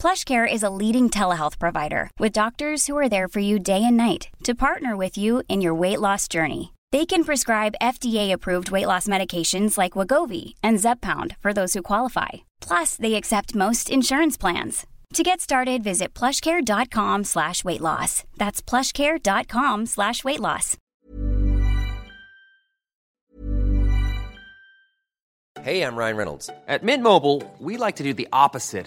PlushCare is a leading telehealth provider with doctors who are there for you day and night to partner with you in your weight loss journey. They can prescribe FDA-approved weight loss medications like Wegovy and Zepbound for those who qualify. Plus, they accept most insurance plans. To get started, visit plushcare.com slash weight loss. That's plushcare.com slash weight loss. Hey, I'm Ryan Reynolds. At Mint Mobile, we like to do the opposite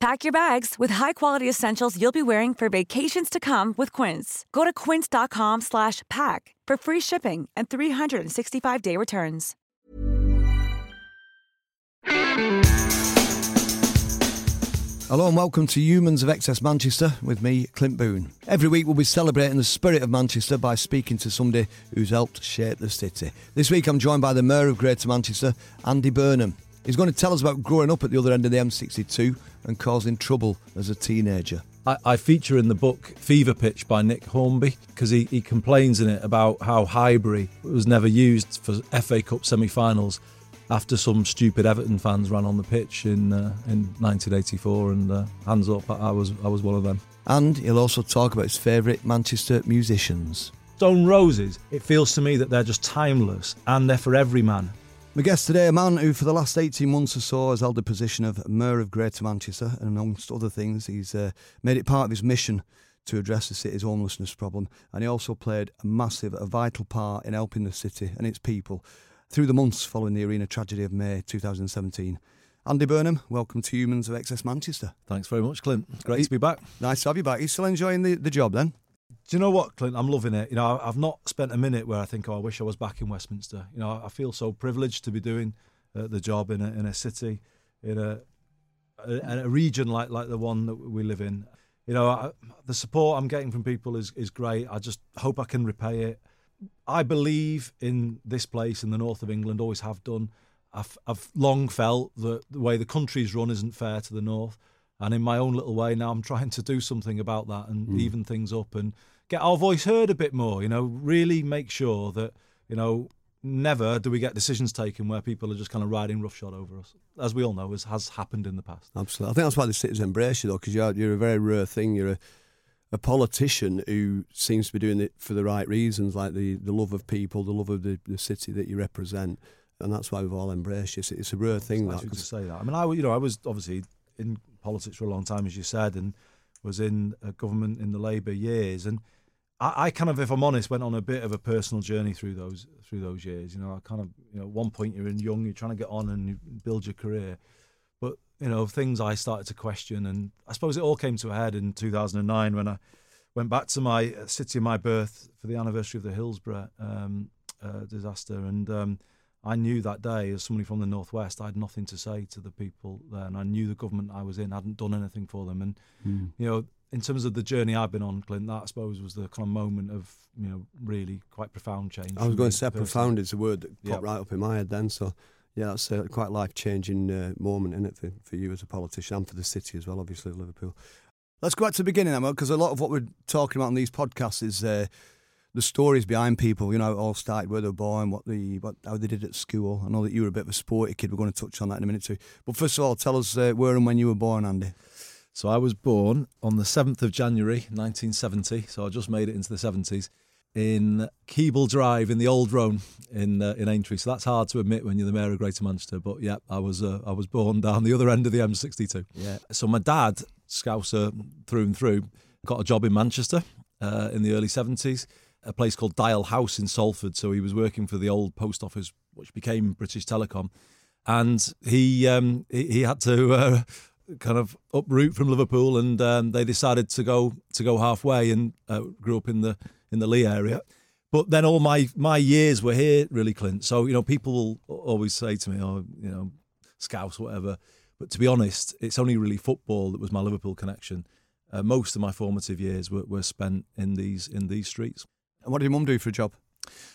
Pack your bags with high-quality essentials you'll be wearing for vacations to come with Quince. Go to quince.com slash pack for free shipping and 365-day returns. Hello and welcome to Humans of XS Manchester with me, Clint Boon. Every week we'll be celebrating the spirit of Manchester by speaking to somebody who's helped shape the city. This week I'm joined by the Mayor of Greater Manchester, Andy Burnham. He's going to tell us about growing up at the other end of the M62 and causing trouble as a teenager. I, I feature in the book Fever Pitch by Nick Hornby because he, he complains in it about how Highbury was never used for FA Cup semi finals after some stupid Everton fans ran on the pitch in uh, in 1984 and uh, hands up I was I was one of them. And he'll also talk about his favourite Manchester musicians. Stone Roses, it feels to me that they're just timeless and they're for every man. My guest today, a man who for the last 18 months or so has held the position of Mayor of Greater Manchester, and amongst other things, he's uh, made it part of his mission to address the city's homelessness problem. And he also played a massive, a vital part in helping the city and its people through the months following the arena tragedy of May 2017. Andy Burnham, welcome to Humans of XS Manchester. Thanks very much, Clint. It's great to be back. Nice to have you back. You still enjoying the, the job then? Do you know what, Clint? I'm loving it. You know, I've not spent a minute where I think, oh, I wish I was back in Westminster. You know, I feel so privileged to be doing uh, the job in a, in a city, in a, a, a region like like the one that we live in. You know, I, the support I'm getting from people is is great. I just hope I can repay it. I believe in this place in the north of England, always have done. I've, I've long felt that the way the country's run isn't fair to the north. And in my own little way, now I'm trying to do something about that and Mm. even things up and get our voice heard a bit more. You know, really make sure that, you know, never do we get decisions taken where people are just kind of riding roughshod over us, as we all know, as has happened in the past. Absolutely. I think that's why the city's embrace you, though, because you're, you're a very rare thing. You're a, a politician who seems to be doing it for the right reasons, like the, the love of people, the love of the, the city that you represent. And that's why we've all embraced you. It's, it's a rare thing, Nice that. you to say that. I mean, I you know I was obviously in politics for a long time, as you said, and was in uh, government in the Labour years, and I, I kind of, if I'm honest, went on a bit of a personal journey through those through those years. You know, I kind of, you know, at one point you're in young, you're trying to get on and build your career, but you know, things I started to question, and I suppose it all came to a head in 2009 when I went back to my uh, city of my birth for the anniversary of the Hillsborough um, uh, disaster, and um, I knew that day, as somebody from the northwest, I had nothing to say to the people there, and I knew the government I was in hadn't done anything for them, and Mm. you know, in terms of the journey I've been on, Clint, that I suppose was the kind of moment of you know really quite profound change. I was going to say personally. profound is a word that popped right up in my head then. So, yeah, that's a quite life changing uh, moment, isn't it, for, for you as a politician and for the city as well, obviously, Liverpool. Let's go back to the beginning, Emma, because a lot of what we're talking about on these podcasts is uh, the stories behind people. You know, all started where they were born, what the what how they did at school. I know that you were a bit of a sporty kid. We're going to touch on that in a minute too. But first of all, tell us uh, where and when you were born, Andy. So I was born on the 7th of January 1970, so I just made it into the 70s, in Keeble Drive in the Old Roan in uh, in Aintree. So that's hard to admit when you're the mayor of Greater Manchester, but yeah, I was uh, I was born down the other end of the M62. Yeah. So my dad, Scouser through and through, got a job in Manchester uh, in the early 70s, a place called Dial House in Salford. So he was working for the old post office, which became British Telecom. And he um, he, he had to uh, kind of uproot from Liverpool, and um, they decided to go to go halfway, and uh, grew up in the in the Leigh area. But then all my my years were here, really, Clint. So you know, people will always say to me, "Oh, you know, Scouse, whatever." But to be honest, it's only really football that was my Liverpool connection. Uh, most of my formative years were, were spent in these in these streets. And what did your mum do for a job?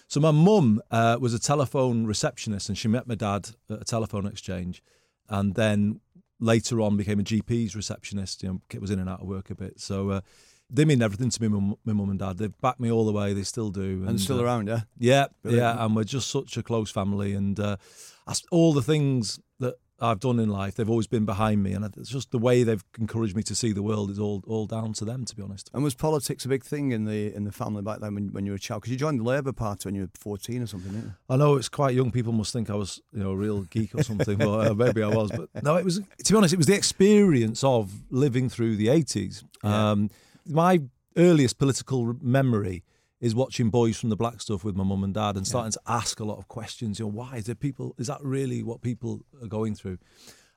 So my mum uh, was a telephone receptionist, and she met my dad at a telephone exchange, and then later on became a GP's receptionist. You know, was in and out of work a bit. So uh, they mean everything to me, my mum and dad. They've backed me all the way. They still do, And, still uh, around, yeah? yeah, Brilliant. yeah, and we're just such a close family, and uh, all the things I've done in life, they've always been behind me, and it's just the way they've encouraged me to see the world is all all down to them, to be honest. And was politics a big thing in the in the family back then when, when you were a child? Because you joined the Labour Party when you were 14 or something, didn't you? I know it's quite young. People must think I was, you know, a real geek or something. but uh, maybe I was. But no, it was. To be honest, it was the experience of living through the eighties. Yeah. Um, my earliest political memory is watching Boys from the Black Stuff with my mum and dad, and starting to ask a lot of questions. You know, why is it people? Is that really what people are going through?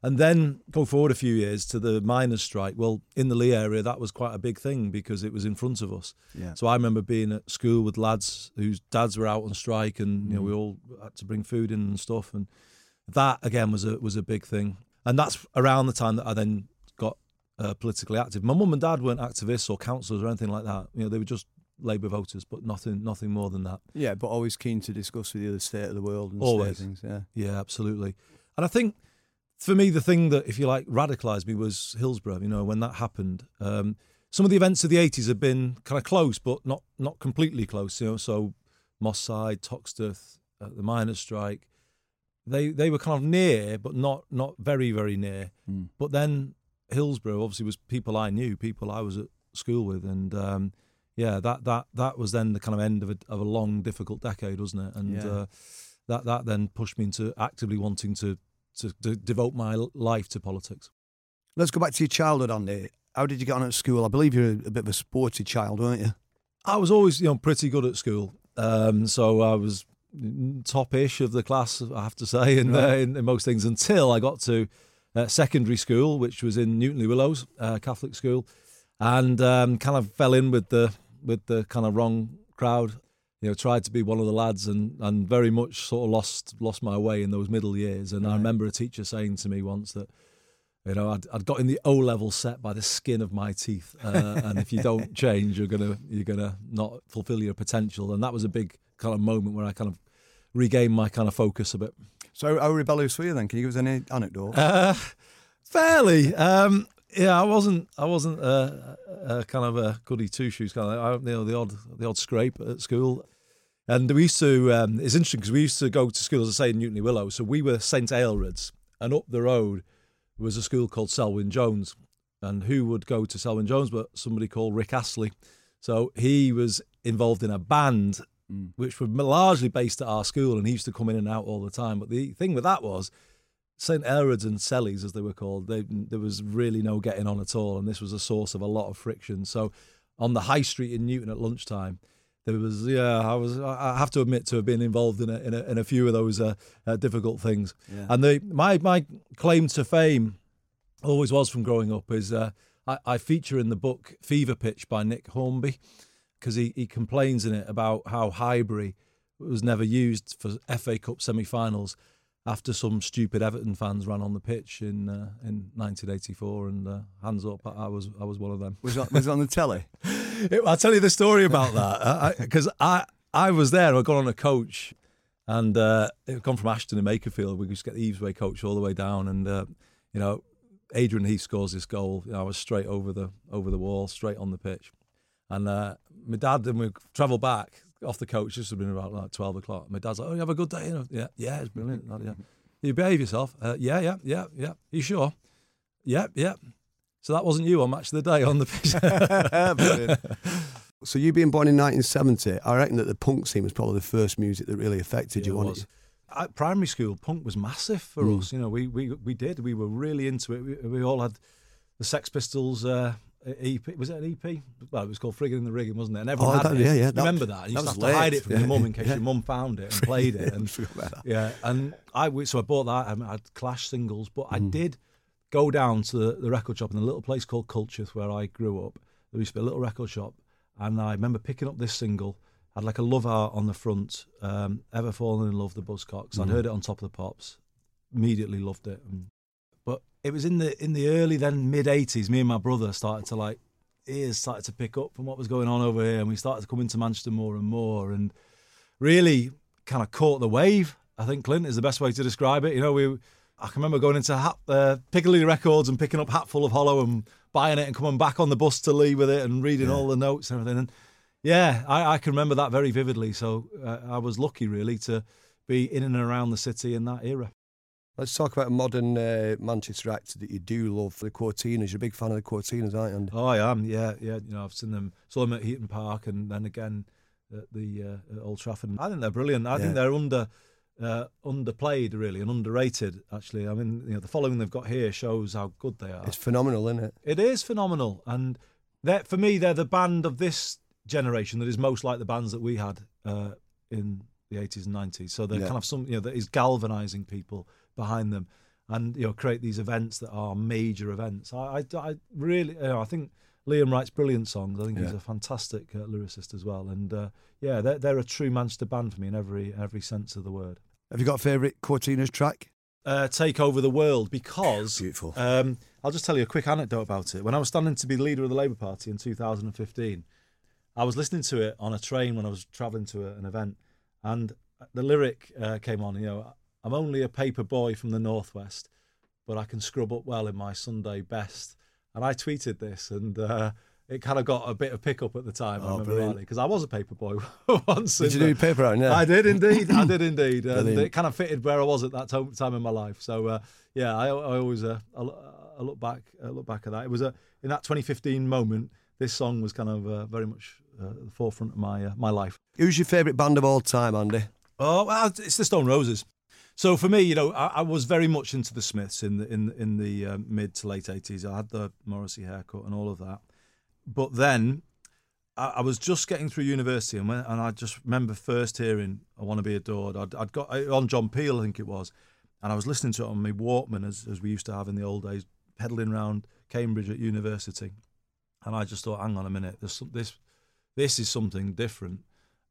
And then go forward a few years to the miners' strike. Well, in the Leigh area, that was quite a big thing because it was in front of us. Yeah. So I remember being at school with lads whose dads were out on strike, and you know we all had to bring food in and stuff, and that again was a was a big thing. And that's around the time that I then got uh, politically active. My mum and dad weren't activists or councillors or anything like that. You know, they were just Labour voters, but nothing nothing more than that. Yeah, but always keen to discuss with you the state of the world and Always. things. Yeah. Yeah, absolutely. And I think for me, the thing that, if you like, radicalised me was Hillsborough. You know, when that happened, um, some of the events of the eighties have been kind of close, but not not completely close. You know, so Moss Side, Toxteth, uh, the miners' strike, they they were kind of near, but not not very very near. Mm. But then Hillsborough obviously was people I knew, people I was at school with, and um, yeah, that that that was then the kind of end of a of a long, difficult decade, wasn't it? And Yeah. uh, that that then pushed me into actively wanting to, to to devote my life to politics. Let's go back to your childhood, Andy. How did you get on at school? I believe you're a, a bit of a sporty child, weren't you? I was always, you know, pretty good at school. Um, so I was top-ish of the class, I have to say, in, uh, in, in most things until I got to uh, secondary school, which was in Newton-le-Willows, uh, Catholic school, and um, kind of fell in with the with the kind of wrong crowd. You know, tried to be one of the lads, and and very much sort of lost lost my way in those middle years. And I remember a teacher saying to me once that. You know, I'd, I'd got in the O level set by the skin of my teeth, uh, and if you don't change, you're gonna you're gonna not fulfil your potential. And that was a big kind of moment where I kind of regained my kind of focus a bit. So how rebellious were you then? Can you give us any anecdotes? Uh, fairly, um, yeah. I wasn't I wasn't a, uh, kind of a goody two shoes kind of I, you know the odd the odd scrape at school. And we used to. Um, it's interesting because we used to go to school, as I say, in Newton-le-Willow. So we were St Aelred's, and up the road was a school called Selwyn Jones. And who would go to Selwyn Jones but somebody called Rick Astley? So he was involved in a band which were largely based at our school, and he used to come in and out all the time. But the thing with that was St Aelred's and Sellies, as they were called, they, there was really no getting on at all, and this was a source of a lot of friction. So on the high street in Newton at lunchtime, there was yeah, I was I have to admit to have been involved in a in a, in a few of those uh, uh, difficult things. Yeah. And the my my claim to fame always was from growing up, is uh, I, I feature in the book Fever Pitch by Nick Hornby because he, he complains in it about how Highbury was never used for FA Cup semi-finals after some stupid Everton fans ran on the pitch in uh, in 1984 and uh, hands up I was I was one of them Was was it on the telly? It- I'll tell you the story about that because I, I, was there. I got on a coach, and uh, it had gone from Ashton to Makerfield. We just get the Eavesway coach all the way down, and uh, you know, Adrian Heath scores this goal. You know, I was straight over the over the wall, straight on the pitch, and uh, my dad and we travel back off the coach. This would have been about like twelve o'clock. My dad's like, "Oh, you have a good day?" You know, yeah, yeah, it's brilliant. Yeah. You behave yourself. Uh, yeah, yeah, yeah, yeah. you sure? Yeah, yeah. So that wasn't you on Match of the Day on the pitch. So you being born in 1970, I reckon that the punk scene was probably the first music that really affected you. it wasn't was. it? At primary school, punk was massive for Mm. us. You know, we, we we did. We were really into it. We, we all had the Sex Pistols uh, EP. Was it an EP? Well, it was called Friggin' in the Rigging, wasn't it? And everyone Oh, had that- it. yeah, yeah, Remember that? You that used to have to hide it from Yeah, your mum in case yeah. your mum found it and played it. And yeah, and I so I bought that. I had Clash singles, but Mm. I did go down to the, the record shop in a little place called Culcheth, where I grew up. There used to be a little record shop, and I remember picking up this single. I had like a love art on the front. Um, Ever fallen in love, the Buzzcocks. Mm. I'd heard it on Top of the Pops. Immediately loved it. And, it was in the in the early then mid '80s. Me and my brother started to like ears started to pick up from what was going on over here, and we started to come into Manchester more and more, and really kind of caught the wave. I think Clint is the best way to describe it. You know, we I can remember going into Hat, uh, Piccadilly Records and picking up Hatful of Hollow and buying it and coming back on the bus to Leigh with it and reading all the notes and everything. And yeah, I, I can remember that very vividly. So uh, I was lucky really to be in and around the city in that era. Let's talk about a modern uh, Manchester actor that you do love, the Courteeners. You're a big fan of the Courteeners, aren't you? And Oh, I am. Yeah, yeah. You know, I've seen them. Saw them at Heaton Park, and then again at the uh, at Old Trafford. I think they're brilliant. I Yeah. think they're under uh, underplayed, really, and underrated. Actually, I mean, you know, the following they've got here shows how good they are. it's phenomenal, isn't it? It is phenomenal, and they're, for me, they're the band of this generation that is most like the bands that we had uh, in the 80s and 90s. So they're Yeah. kind of some, you know, that is galvanizing people behind them, and you know, create these events that are major events. I, I, I really, you know, I think Liam writes brilliant songs. I think he's a fantastic uh, lyricist as well, and uh, yeah, they're, they're a true Manchester band for me in every every sense of the word. Have you got a favourite Courteeners track? uh, take over the world because Beautiful. Um, I'll just tell you a quick anecdote about it. When I was standing to be the leader of the Labour Party in 2015, I was listening to it on a train when I was travelling to a, an event, and the lyric uh, came on. You know, I'm only a paper boy from the northwest, but I can scrub up well in my Sunday best. And I tweeted this, and uh, it kind of got a bit of pickup at the time. I Oh, remember brilliant. rightly because I was a paper boy once. Did you do paper round? Yeah. I did indeed. I did indeed. And it kind of fitted where I was at that to- time in my life. So uh, yeah, I, I always uh, I, I look back I look back at that. It was a in that 2015 moment. This song was kind of uh, very much uh, at the forefront of my uh, my life. Who's your favourite band of all time, Andy? Oh, well, it's the Stone Roses. So for me, you know, I, I was very much into the Smiths in the in in the uh, mid to late eighties. I had the Morrissey haircut and all of that, but then I, I was just getting through university, and when, and I just remember first hearing "I Want to Be Adored." I'd, I'd got uh, on John Peel, I think it was, and I was listening to it on my Walkman as as we used to have in the old days, pedaling around Cambridge at university, and I just thought, hang on a minute, some, this this is something different.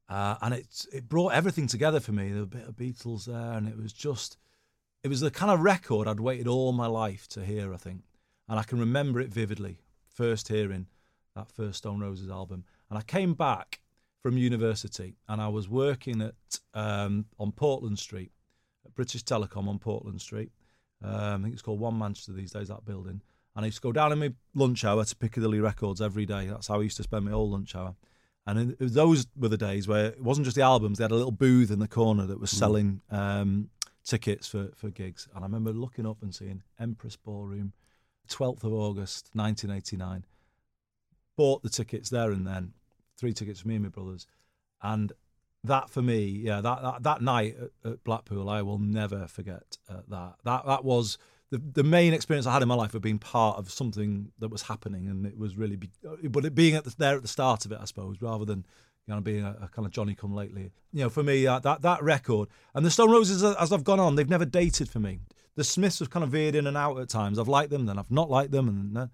Uh, and it it brought everything together for me. There was a bit of Beatles there, and it was just, it was the kind of record I'd waited all my life to hear. I think, and I can remember it vividly. First hearing that first Stone Roses album, and I came back from university, and I was working at um, on Portland Street, at British Telecom on Portland Street. Um, I think it's called One Manchester these days. That building, and I used to go down in my lunch hour to Piccadilly Records every day. That's how I used to spend my whole lunch hour. And in, those were the days where it wasn't just the albums; they had a little booth in the corner that was selling um, tickets for, for gigs. And I remember looking up and seeing Empress Ballroom, 12th of August, 1989. Bought the tickets there and then, three tickets for me and my brothers. And that for me, yeah, that that, that night at, at Blackpool, I will never forget uh, that. That that was the the main experience I had in my life of being part of something that was happening, and it was really, be, but it being at the, there at the start of it, I suppose, rather than you know being a, a kind of Johnny Come Lately. You know, for me, uh, that that record and the Stone Roses, as I've gone on, they've never dated for me. the Smiths have kind of veered in and out at times. I've liked them, then I've not liked them, and then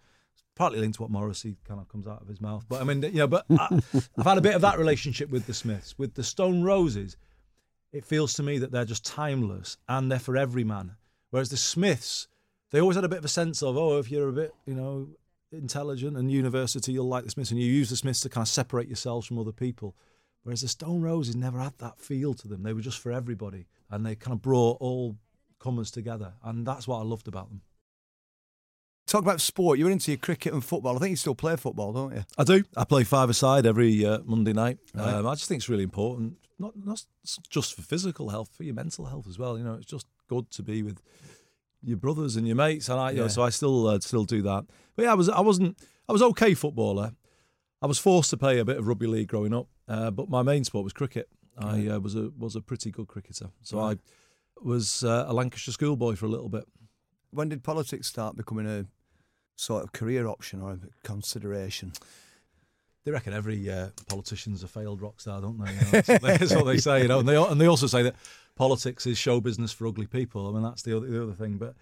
partly linked to what Morrissey kind of comes out of his mouth. But I mean, you know, but I, I've had a bit of that relationship with the Smiths. With the Stone Roses, it feels to me that they're just timeless and they're for every man. Whereas the Smiths, they always had a bit of a sense of, oh, if you're a bit, you know, intelligent and university, you'll like the Smiths, and you use the Smiths to kind of separate yourselves from other people. Whereas the Stone Roses never had that feel to them. They were just for everybody, and they kind of brought all comers together, and that's what I loved about them. Talk about sport. You're into your cricket and football. I think you still play football, don't you? I do. I play five aside every uh, Monday night. Right. Um, I just think it's really important, not not just for physical health, for your mental health as well. You know, it's just good to be with your brothers and your mates, and I, you yeah. know, so I still uh, still do that. But yeah, I was I wasn't I was okay footballer. I was forced to play a bit of rugby league growing up, uh, but my main sport was cricket. I uh, was a was a pretty good cricketer, so right. I was uh, a Lancashire schoolboy for a little bit. When did politics start becoming a sort of career option or a consideration? They reckon every uh, politician's a failed rock star, don't they? You know, that's, that's, what they say, you know. And they and they also say that politics is show business for ugly people. I mean, that's the other, the other thing. But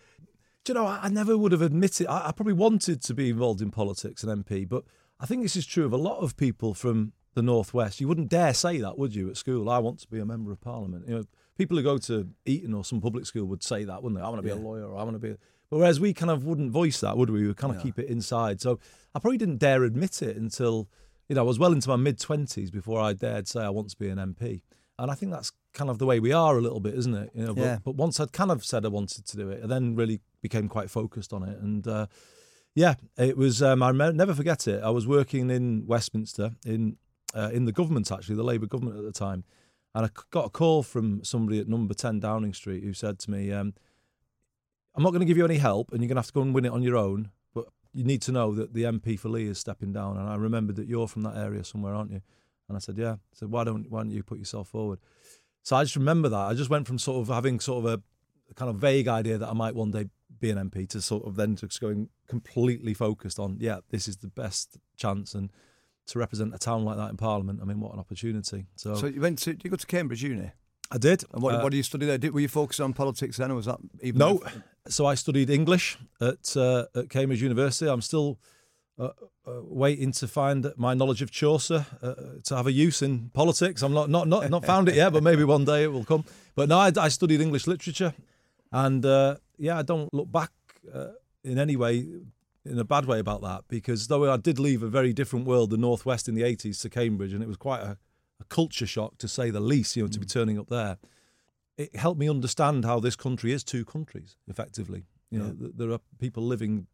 do you know, I, I never would have admitted. I, I probably wanted to be involved in politics and MP, but I think this is true of a lot of people from the northwest. You wouldn't dare say that, would you, at school? I want to be a member of parliament. You know, people who go to Eton or some public school would say that, wouldn't they? I want to be yeah. a lawyer, or I want to be. A... But whereas we kind of wouldn't voice that, would we? We would kind of yeah. keep it inside. So I probably didn't dare admit it until you know I was well into my mid twenties before I dared say I want to be an MP. And I think that's kind of the way we are a little bit, isn't it? You know, but, yeah. but once I'd kind of said I wanted to do it, I then really became quite focused on it. And uh, yeah, it was. Um, I never forget it. I was working in Westminster in uh, in the government actually, the Labour government at the time, and I got a call from somebody at Number Ten Downing Street who said to me. Um, I'm not going to give you any help, and you're going to have to go and win it on your own. But you need to know that the MP for Leigh is stepping down, and I remembered that you're from that area somewhere, aren't you? And I said, yeah. I said, why don't why don't you put yourself forward? So I just remember that. I just went from sort of having sort of a, kind of vague idea that I might one day be an MP to sort of then just going completely focused on, yeah, this is the best chance and to represent a town like that in Parliament. I mean, what an opportunity! So, so you went to? Did you go to Cambridge Uni? I did. And what, uh, what did you study there? Did, were you focused on politics then, or was that even? No. So I studied English at uh, at Cambridge University. I'm still uh, uh, waiting to find my knowledge of Chaucer uh, to have a use in politics. I'm not not not, not found it yet, but maybe one day it will come. But no, I, I studied English literature, and uh, yeah, I don't look back uh, in any way in a bad way about that because though I did leave a very different world, the Northwest in the 80s to Cambridge, and it was quite a a culture shock to say the least, you know, to be mm. turning up there. It helped me understand how this country is two countries, effectively. You know, yeah. there are people living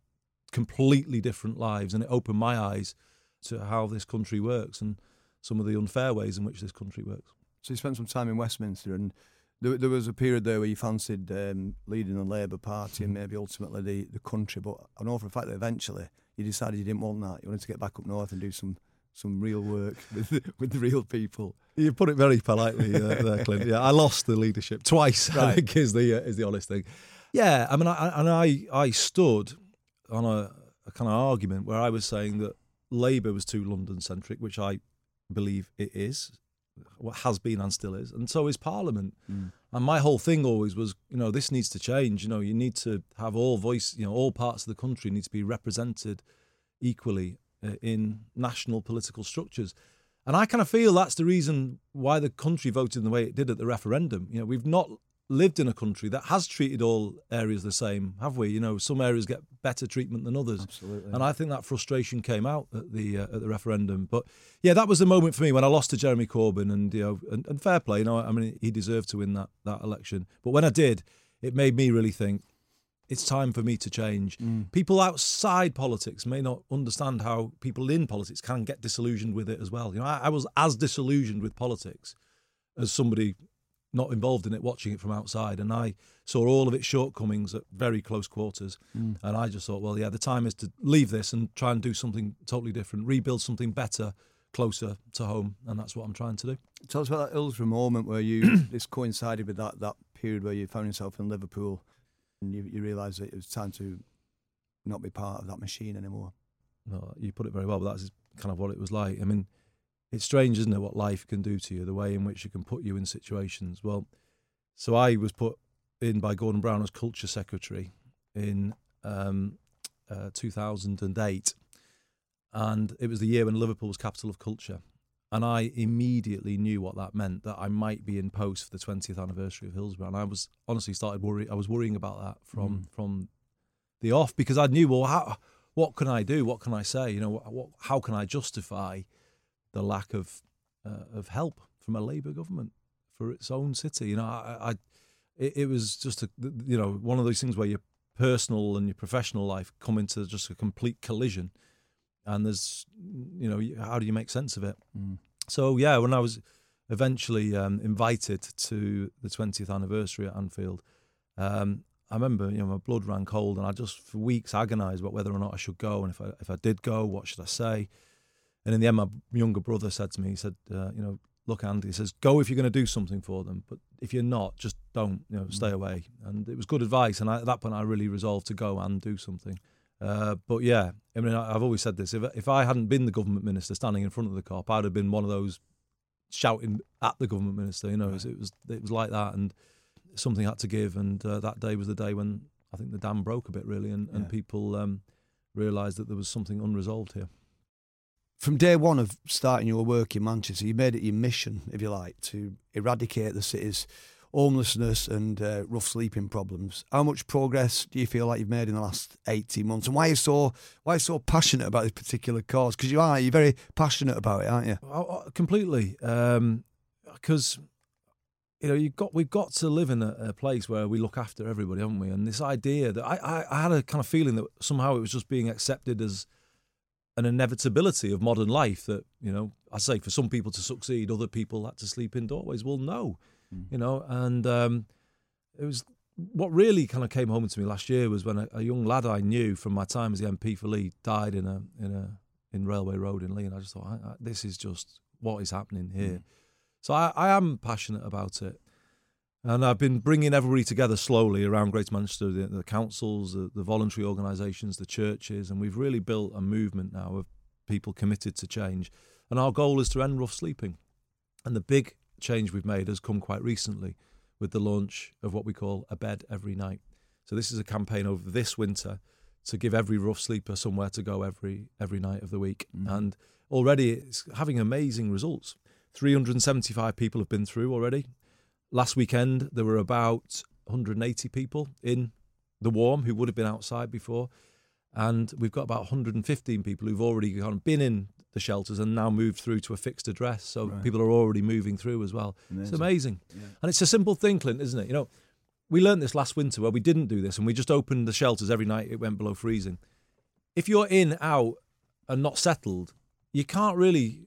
completely different lives, and it opened my eyes to how this country works and some of the unfair ways in which this country works. So you spent some time in Westminster, and there, there was a period there where you fancied um, leading the Labour Party and mm. maybe ultimately the, the country. But I know for a fact that eventually you decided you didn't want that. You wanted to get back up north and do some some real work with with the real people. You put it very politely uh, there, Clint. Yeah, I lost the leadership twice. Right. I think is the uh, is the honest thing. Yeah, I mean, I, and I I stood on a, a kind of argument where I was saying that Labour was too London centric, which I believe it is, what has been and still is, and so is Parliament. Mm. And my whole thing always was, you know, this needs to change. You know, you need to have all voice. You know, all parts of the country need to be represented equally uh, in national political structures. And I kind of feel that's the reason why the country voted in the way it did at the referendum. You know, we've not lived in a country that has treated all areas the same, have we? You know, some areas get better treatment than others. Absolutely. And I think that frustration came out at the uh, at the referendum. But yeah, that was the moment for me when I lost to Jeremy Corbyn, and you know, and, and fair play. You know, I mean, he deserved to win that that election. But when I did, it made me really think it's time for me to change. Mm. People outside politics may not understand how people in politics can get disillusioned with it as well. You know, I, I, was as disillusioned with politics as somebody not involved in it, watching it from outside, and I saw all of its shortcomings at very close quarters. Mm. And I just thought, well, yeah, the time is to leave this and try and do something totally different, rebuild something better, closer to home, and that's what I'm trying to do. Tell us about that Hillsborough moment where you this coincided with that that period where you found yourself in Liverpool and you, you realise that it was time to not be part of that machine anymore. No, you put it very well, but that's kind of what it was like. I mean, it's strange, isn't it, what life can do to you, the way in which it can put you in situations. Well, so I was put in by Gordon Brown as culture secretary in um, uh, 2008, and it was the year when Liverpool was capital of culture. And I immediately knew what that meant that I might be in post for the 20th anniversary of Hillsborough. And I was honestly started worrying. I was worrying about that from Mm. from the off because I knew well how what can I do? What can I say? You know, what, what, how can I justify the lack of uh, of help from a Labour government for its own city? You know, I, I it, it was just a you know one of those things where your personal and your professional life come into just a complete collision, and there's you know how do you make sense of it? So yeah, when I was eventually um, invited to the 20th anniversary at Anfield, um, I remember you know my blood ran cold, and I just for weeks agonised about whether or not I should go, and if I if I did go, what should I say? And in the end, my younger brother said to me, he said, uh, you know, look, Andy, he says, go if you're going to do something for them, but if you're not, just don't, you know, stay away. And it was good advice, and I, at that point, I really resolved to go and do something. Uh, but yeah, I mean, I've always said this: if if I hadn't been the government minister standing in front of the Kop, I'd have been one of those shouting at the government minister. You know, it was it was, it was like that, and something had to give. And uh, that day was the day when I think the dam broke a bit, really, and, and Yeah. people um, realised that there was something unresolved here. From day one of starting your work in Manchester, you made it your mission, if you like, to eradicate the city's homelessness and uh, rough sleeping problems. How much progress do you feel like you've made in the last 18 months? And why are you so, why you so passionate about this particular cause? Because you are, you're very passionate about it, aren't you? Oh, oh, completely. Because you know, you got we've got to live in a, a place where we look after everybody, haven't we? And this idea that I, I, I had a kind of feeling that somehow it was just being accepted as an inevitability of modern life. That you know, I say for some people to succeed, other people had to sleep in doorways. Well, no, you know, and um, it was what really kind of came home to me last year was when a, a young lad I knew from my time as the MP for Leigh died in a in a in Railway Road in Leigh, and I just thought I, I, this is just what is happening here. So I, I am passionate about it, and I've been bringing everybody together slowly around Greater Manchester, the, the councils, the, the voluntary organisations, the churches, and we've really built a movement now of people committed to change. And our goal is to end rough sleeping. And the big change we've made has come quite recently with the launch of what we call a bed every night. So this is a campaign over this winter to give every rough sleeper somewhere to go every every night of the week. Mm-hmm. And already it's having amazing results. 375 people have been through already. Last weekend there were about 180 people in the warm who would have been outside before. And we've got about 115 people who've already kind of been in the shelters and now moved through to a fixed address. So Right. people are already moving through as well. It's Amazing. amazing. And it's a simple thing, Clint, isn't it? You know, we learned this last winter where we didn't do this and we just opened the shelters every night it went below freezing. If you're in, out, and not settled, you can't really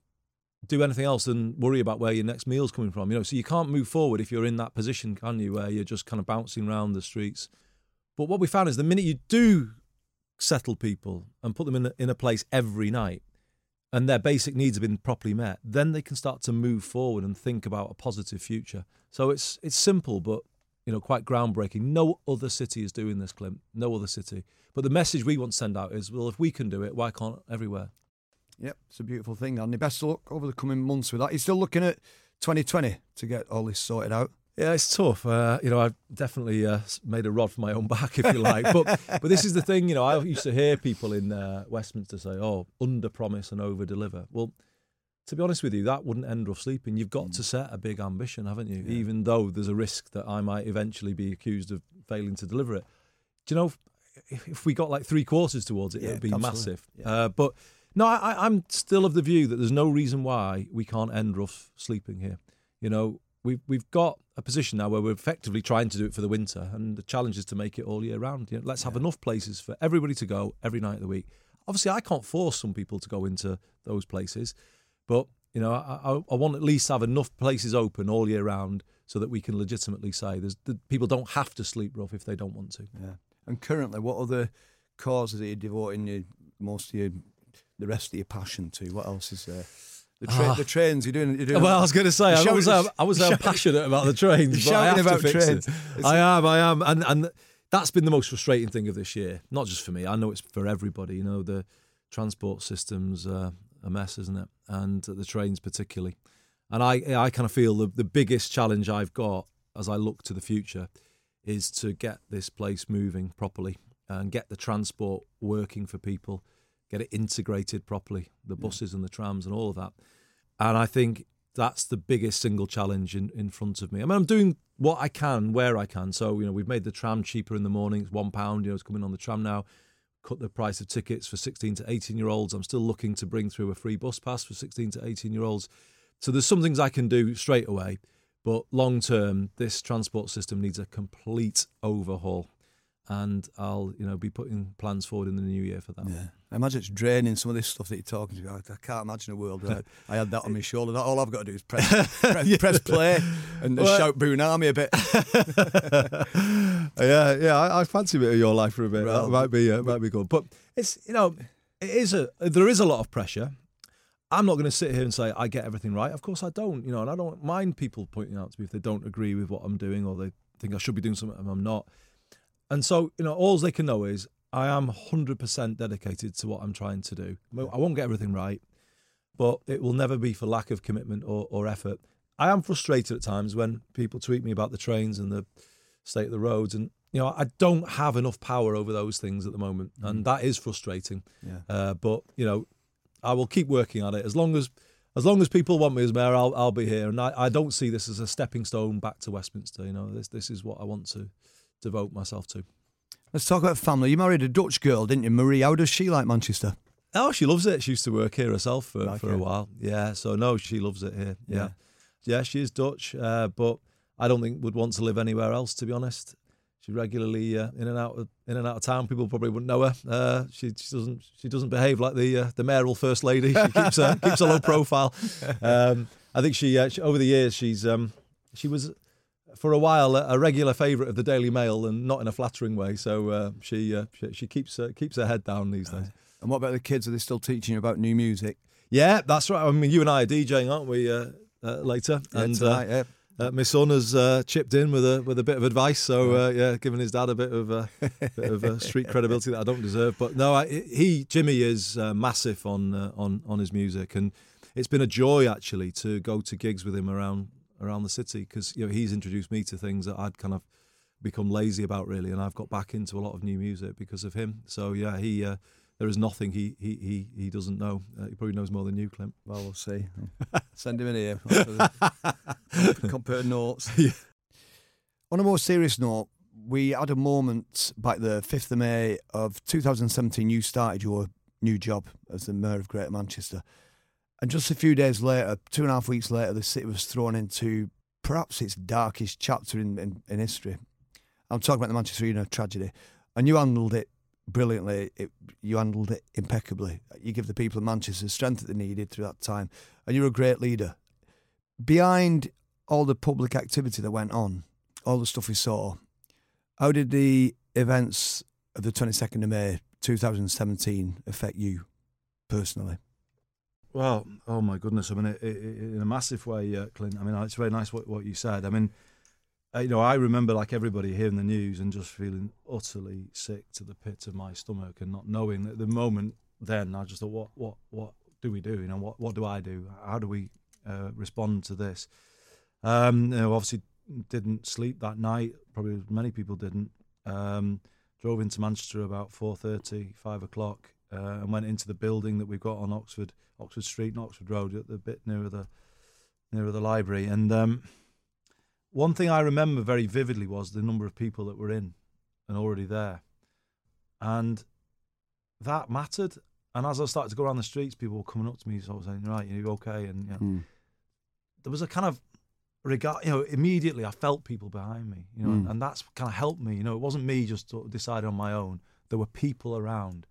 do anything else than worry about where your next meal's coming from. You know, so you can't move forward if you're in that position, can you, where you're just kind of bouncing around the streets. But what we found is the minute you do settle people and put them in a, in a place every night, and their basic needs have been properly met, then they can start to move forward and think about a positive future. So it's it's simple, but you know, quite groundbreaking. No other city is doing this, Clint. No other city. But the message we want to send out is, well, if we can do it, why can't everywhere? Yep, it's a beautiful thing, Andy. Best of luck over the coming months with that. You're still looking at 2020 to get all this sorted out. Yeah, it's tough. Uh, you know, I've definitely uh, made a rod for my own back, if you like. But but this is the thing. You know, I used to hear people in uh, Westminster say, "Oh, under promise and over deliver." Well, to be honest with you, that wouldn't end rough sleeping. You've got to set a big ambition, haven't you? Even though there's a risk that I might eventually be accused of failing to deliver it. Do you know? If, if we got like three quarters towards it, it would be absolutely. massive. Uh, but no, I, I'm still of the view that there's no reason why we can't end rough sleeping here. You know, we've we've got a position now where we're effectively trying to do it for the winter, and the challenge is to make it all year round. You know, let's have enough places for everybody to go every night of the week. Obviously, I can't force some people to go into those places, but you know, I, I, I want at least to have enough places open all year round so that we can legitimately say there's the, people don't have to sleep rough if they don't want to. Yeah. And currently, what other causes are you devoting your, most of your, the rest of your passion to? What else is there? The, tra- Ah. the trains you're doing. You're doing Well, I was going to say, I You're was, um, I was um, passionate about the trains, but I have about to fix trains. it. I am, I am, and and that's been the most frustrating thing of this year. Not just for me, I know it's for everybody. You know, the transport system's uh, a mess, isn't it? And the trains particularly. And I, I kind of feel the the biggest challenge I've got as I look to the future is to get this place moving properly and get the transport working for people, get it integrated properly, the buses and the trams and all of that. And I think that's the biggest single challenge in, in front of me. I mean, I'm doing what I can where I can. So, you know, we've made the tram cheaper in the mornings, one pound, you know, it's coming on the tram now. Cut the price of tickets for 16 to 18 year olds. I'm still looking to bring through a free bus pass for 16 to 18 year olds. So there's some things I can do straight away. But long term, this transport system needs a complete overhaul. And I'll, you know, be putting plans forward in the new year for that. Yeah. I imagine it's draining some of this stuff that you're talking to me. I, I can't imagine a world where I had that on my shoulder. That all I've got to do is press, press, press play and Well- shout Boonami a bit. yeah, yeah, I, I fancy a bit of your life for a bit. Well, that might be, uh, might be good. But it's, you know, it is a there is a lot of pressure. I'm not going to sit here and say I get everything right. Of course, I don't. You know, and I don't mind people pointing out to me if they don't agree with what I'm doing or they think I should be doing something and I'm not. And so, you know, all they can know is I am 100% dedicated to what I'm trying to do. I won't get everything right, but it will never be for lack of commitment or, or effort. I am frustrated at times when people tweet me about the trains and the state of the roads, and you know I don't have enough power over those things at the moment, and that is frustrating. Yeah. Uh, but you know, I will keep working on it as long as as long as people want me as mayor. I'll I'll be here, and I, I don't see this as a stepping stone back to Westminster. You know, this this is what I want to devote myself to. Let's talk about family. You married a Dutch girl, didn't you, Marie? How does she like Manchester? Oh, she loves it. She used to work here herself for, Like for a while. Yeah, so no, she loves it here. Yeah, Yeah. yeah, she is Dutch, uh, but I don't think would want to live anywhere else. To be honest, she regularly uh, in and out of in and out of town. People probably wouldn't know her. Uh, she, she doesn't she doesn't behave like the uh, the mayoral first lady. She keeps a keeps a low profile. Um, I think she, uh, she over the years she's um, she was for a while a, a regular favourite of the Daily Mail and not in a flattering way. So uh, she, uh, she she keeps uh, keeps her head down these days. And what about the kids? Are they still teaching you about new music? Yeah, that's right. I mean, you and I are DJing, aren't we? Uh, uh, later, Yeah, and tonight, uh, yeah. uh, my son has uh, chipped in with a with a bit of advice. So uh, yeah, giving his dad a bit of uh, bit of uh, street credibility that I don't deserve. But no, I, he Jimmy is uh, massive on uh, on on his music, and it's been a joy actually to go to gigs with him around around the city because you know he's introduced me to things that I'd kind of become lazy about really, and I've got back into a lot of new music because of him. So yeah, he. Uh, there is nothing he he he, he doesn't know. Uh, he probably knows more than you, Clint. Well, we'll see. Send him in here. Compare notes. On a more serious note, we had a moment back the 5th of May of 2017. You started your new job as the Mayor of Greater Manchester. And just a few days later, two and a half weeks later, the city was thrown into perhaps its darkest chapter in, in, in history. I'm talking about the Manchester United tragedy. And you handled it brilliantly. It, you handled it impeccably. You give the people of Manchester the strength that they needed through that time. And you're a great leader. Behind all the public activity that went on, all the stuff we saw, how did the events of the 22nd of May 2017 affect you personally? Well, oh my goodness! I mean, it, it, in a massive way, uh, Clint. I mean, it's very nice what, what you said. I mean, uh, you know, I remember like everybody hearing the news and just feeling utterly sick to the pit of my stomach and not knowing at the moment. Then I just thought, what, what, what do we do? You know, what, what do I do? How do we uh, respond to this? Um, you know, obviously didn't sleep that night. Probably many people didn't. Um, drove into Manchester about 4.30, 5 o'clock, uh, and went into the building that we've got on Oxford, Oxford Street and Oxford Road, at the bit nearer the nearer the library. And um, one thing I remember very vividly was the number of people that were in and already there, and that mattered. And as I started to go around the streets, people were coming up to me, sort of saying, "Right, you okay?" And you know, there was a kind of regard. You know, immediately I felt people behind me. You know, Mm. and that's kind of helped me. You know, it wasn't me just sort of deciding on my own. There were people around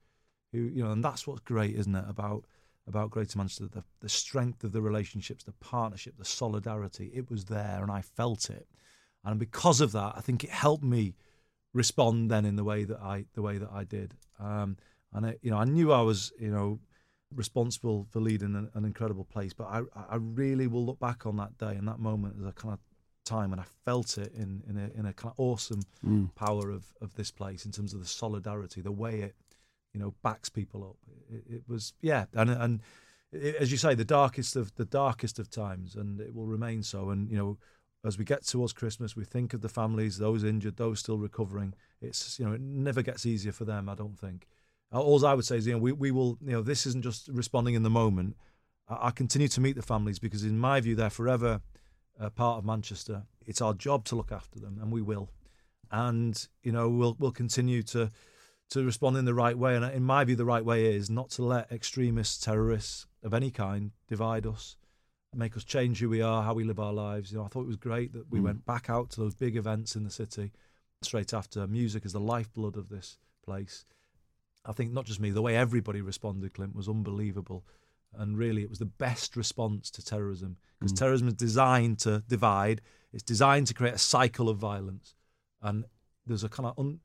who, you know, and that's what's great, isn't it, about about Greater Manchester? The the strength of the relationships, the partnership, the solidarity. It was there, and I felt it. And because of that, I think it helped me respond then in the way that I the way that I did. Um, and it, you know, I knew I was, you know, responsible for leading an, an incredible place. But I, I really will look back on that day and that moment as a kind of time, and I felt it in in a, in a kind of awesome power of of this place in terms of the solidarity, the way it, you know, backs people up. It, it was yeah, and and it, as you say, the darkest of the darkest of times, and it will remain so. And you know, as we get towards Christmas, we think of the families, those injured, those still recovering. It's you know it never gets easier for them. I don't think. Uh, all I would say is you know we we will you know this isn't just responding in the moment. I, I continue to meet the families because in my view they're forever a part of Manchester. It's our job to look after them, and we will. And you know we'll we'll continue to to respond in the right way. And in my view, the right way is not to let extremists, terrorists of any kind divide us make us change who we are, how we live our lives. You know, I thought it was great that we mm. went back out to those big events in the city straight after. Music is the lifeblood of this place. I think not just me, the way everybody responded, Clint, was unbelievable. And really, it was the best response to terrorism because mm. terrorism is designed to divide. It's designed to create a cycle of violence, and there's a kind of un,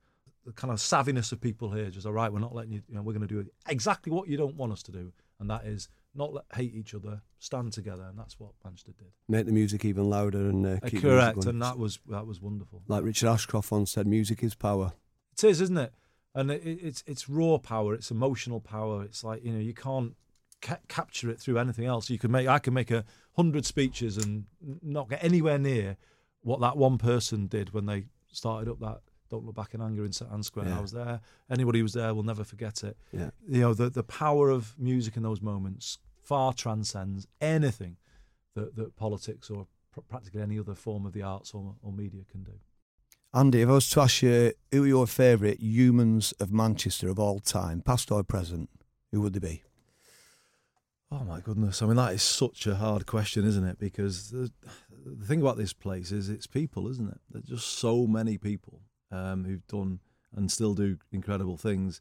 the kind of savviness of people here. Just all right, we're not letting you. You know, we're going to do exactly what you don't want us to do, and that is not let, hate each other, stand together, and that's what Manchester did. Make the music even louder and uh, keep correct, and that was that was wonderful. Like Richard Ashcroft once said, "Music is power." It is, isn't it? And it, it's it's raw power, it's emotional power. It's like you know you can't ca- capture it through anything else. You can make I can make a hundred speeches and not get anywhere near what that one person did when they started up that don't Look Back in Anger in St Anne's Square. Yeah. I was there. Anybody who was there will never forget it. Yeah. You know, the, the power of music in those moments far transcends anything that, that politics or pr- practically any other form of the arts or, or media can do. Andy, if I was to ask you who are your favourite humans of Manchester of all time, past or present, who would they be? Oh my goodness! I mean, that is such a hard question, isn't it? Because the, the thing about this place is it's people, isn't it? There's just so many people um, who've done and still do incredible things.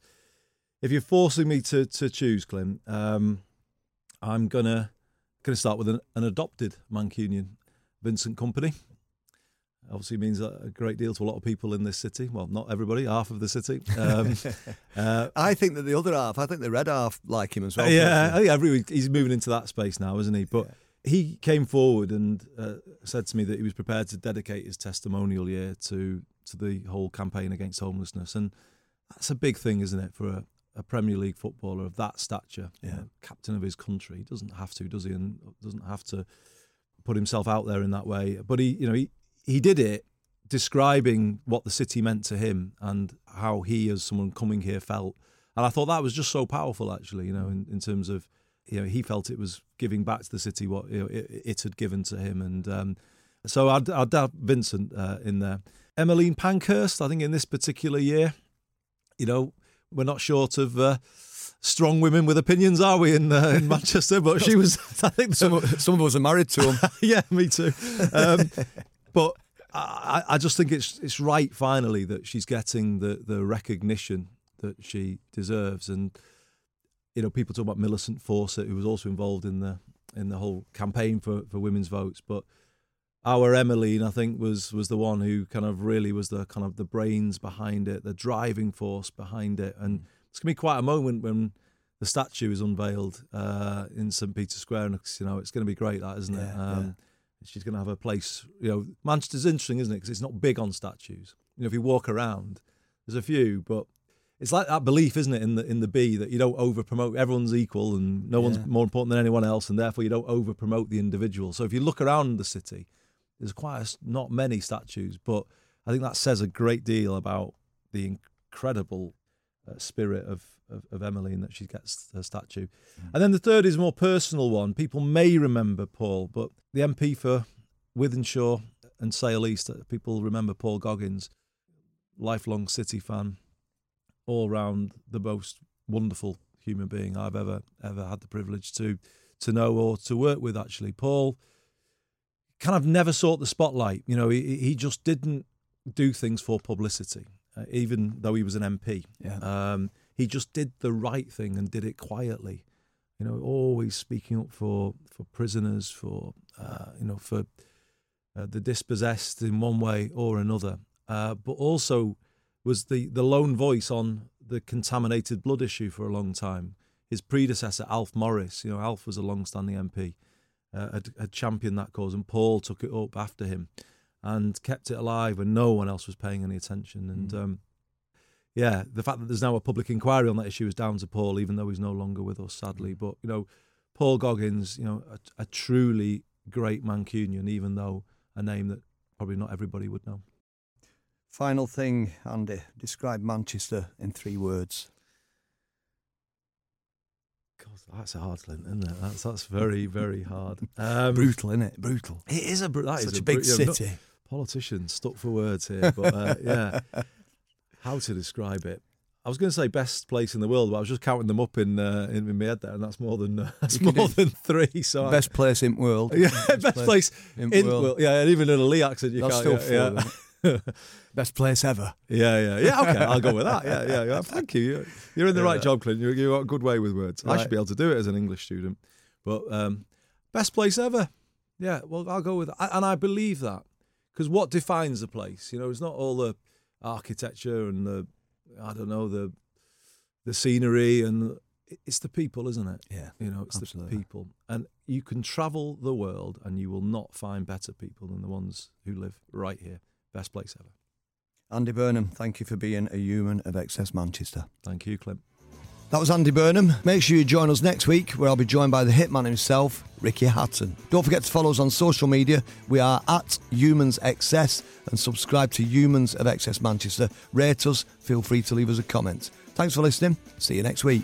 If you're forcing me to to choose, Clint, um, I'm gonna gonna start with an, an adopted Mancunian, Vincent Kompany. Obviously, means a great deal to a lot of people in this city. Well, not everybody, half of the city. Um, uh, I think that the other half, I think the red half, like him as well. Yeah, I think every he's moving into that space now, isn't he? But yeah. he came forward and uh, said to me that he was prepared to dedicate his testimonial year to to the whole campaign against homelessness, and that's a big thing, isn't it, for a, a Premier League footballer of that stature, yeah. you know, captain of his country. He doesn't have to, does he? And doesn't have to put himself out there in that way. But he, you know, he he did it describing what the city meant to him and how he, as someone coming here, felt. And I thought that was just so powerful, actually. You know, in, in terms of you know he felt it was giving back to the city what you know, it, it had given to him, and um, so I'd, I'd have Vincent uh, in there. Emmeline Pankhurst, I think, in this particular year, you know, we're not short of uh, strong women with opinions, are we, in, uh, in Manchester? But she was, I think, some, some of us are married to them. yeah, me too. Um, but I, I, just think it's it's right finally that she's getting the the recognition that she deserves, and you know, people talk about Millicent Fawcett, who was also involved in the in the whole campaign for for women's votes, but our Emmeline, I think, was was the one who kind of really was the kind of the brains behind it, the driving force behind it, and it's gonna be quite a moment when the statue is unveiled uh, in St Peter's Square, and you know it's going to be great, that isn't it? Um, yeah. She's going to have a place. You know, Manchester's interesting, isn't it? Because it's not big on statues. You know, if you walk around, there's a few, but it's like that belief, isn't it, in the in the B that you don't over promote. Everyone's equal, and no yeah. one's more important than anyone else, and therefore you don't over promote the individual. So if you look around the city there's quite a, not many statues, but I think that says a great deal about the incredible uh, spirit of, of, of Emmeline that she gets her statue. Mm. And then the third is a more personal one. People may remember Paul, but the MP for Wythenshawe and Sale East, uh, people remember Paul Goggins, lifelong City fan, all round the most wonderful human being I've ever ever had the privilege to to know or to work with. Actually, Paul kind of never sought the spotlight. You know, he, he just didn't do things for publicity, uh, even though he was an MP. Yeah. Um, he just did the right thing and did it quietly. You know, always speaking up for for prisoners, for uh, you know, for uh, the dispossessed in one way or another, uh, but also was the the lone voice on the contaminated blood issue for a long time. His predecessor, Alf Morris, you know, Alf was a long-standing MP uh, had, had championed that cause, and Paul took it up after him and kept it alive when no one else was paying any attention. And mm. um, yeah, the fact that there's now a public inquiry on that issue is down to Paul, even though he's no longer with us, sadly. Mm. But you know, Paul Goggins, you know, a, a truly great Mancunian, even though a name that probably not everybody would know. Final thing, Andy. Describe Manchester in three words. That's hard, Clint, isn't it? That's that's very very hard. Um, Brutal, isn't it? Brutal. It is a br- that is Such a, br- big no- city. politicians stuck for words here, but uh, yeah, how to describe it? I was going to say best place in the world, but I was just counting them up in uh, in, in my head there, and that's more than uh, that's more do- than three. So I- Best place in the world. yeah, best, place, in in, world. world. Yeah, and even in a Leigh accent, you That's can't. still yeah, four, yeah. isn't Best place ever. Yeah, yeah, yeah. Okay, I'll go with that. Yeah, yeah, yeah. Thank you. You're, you're in the right job, Clint. You're, a good way with words. I should be able to do it as an English student. But um, best place ever. Yeah, well, I'll go with that. And I believe that because what defines a place? You know, it's not all the architecture and the, I don't know, the the scenery and it's the people, isn't it? Yeah, You know, it's absolutely. the people. And you can travel the world and you will not find better people than the ones who live right here. Best place ever. Andy Burnham, thank you for being a human of XS Manchester. Thank you, Clint. That was Andy Burnham. Make sure you join us next week where I'll be joined by the hitman himself, Ricky Hatton. Don't forget to follow us on social media. We are at Humans XS and subscribe to Humans of XS Manchester. Rate us. Feel free to leave us a comment. Thanks for listening. See you next week.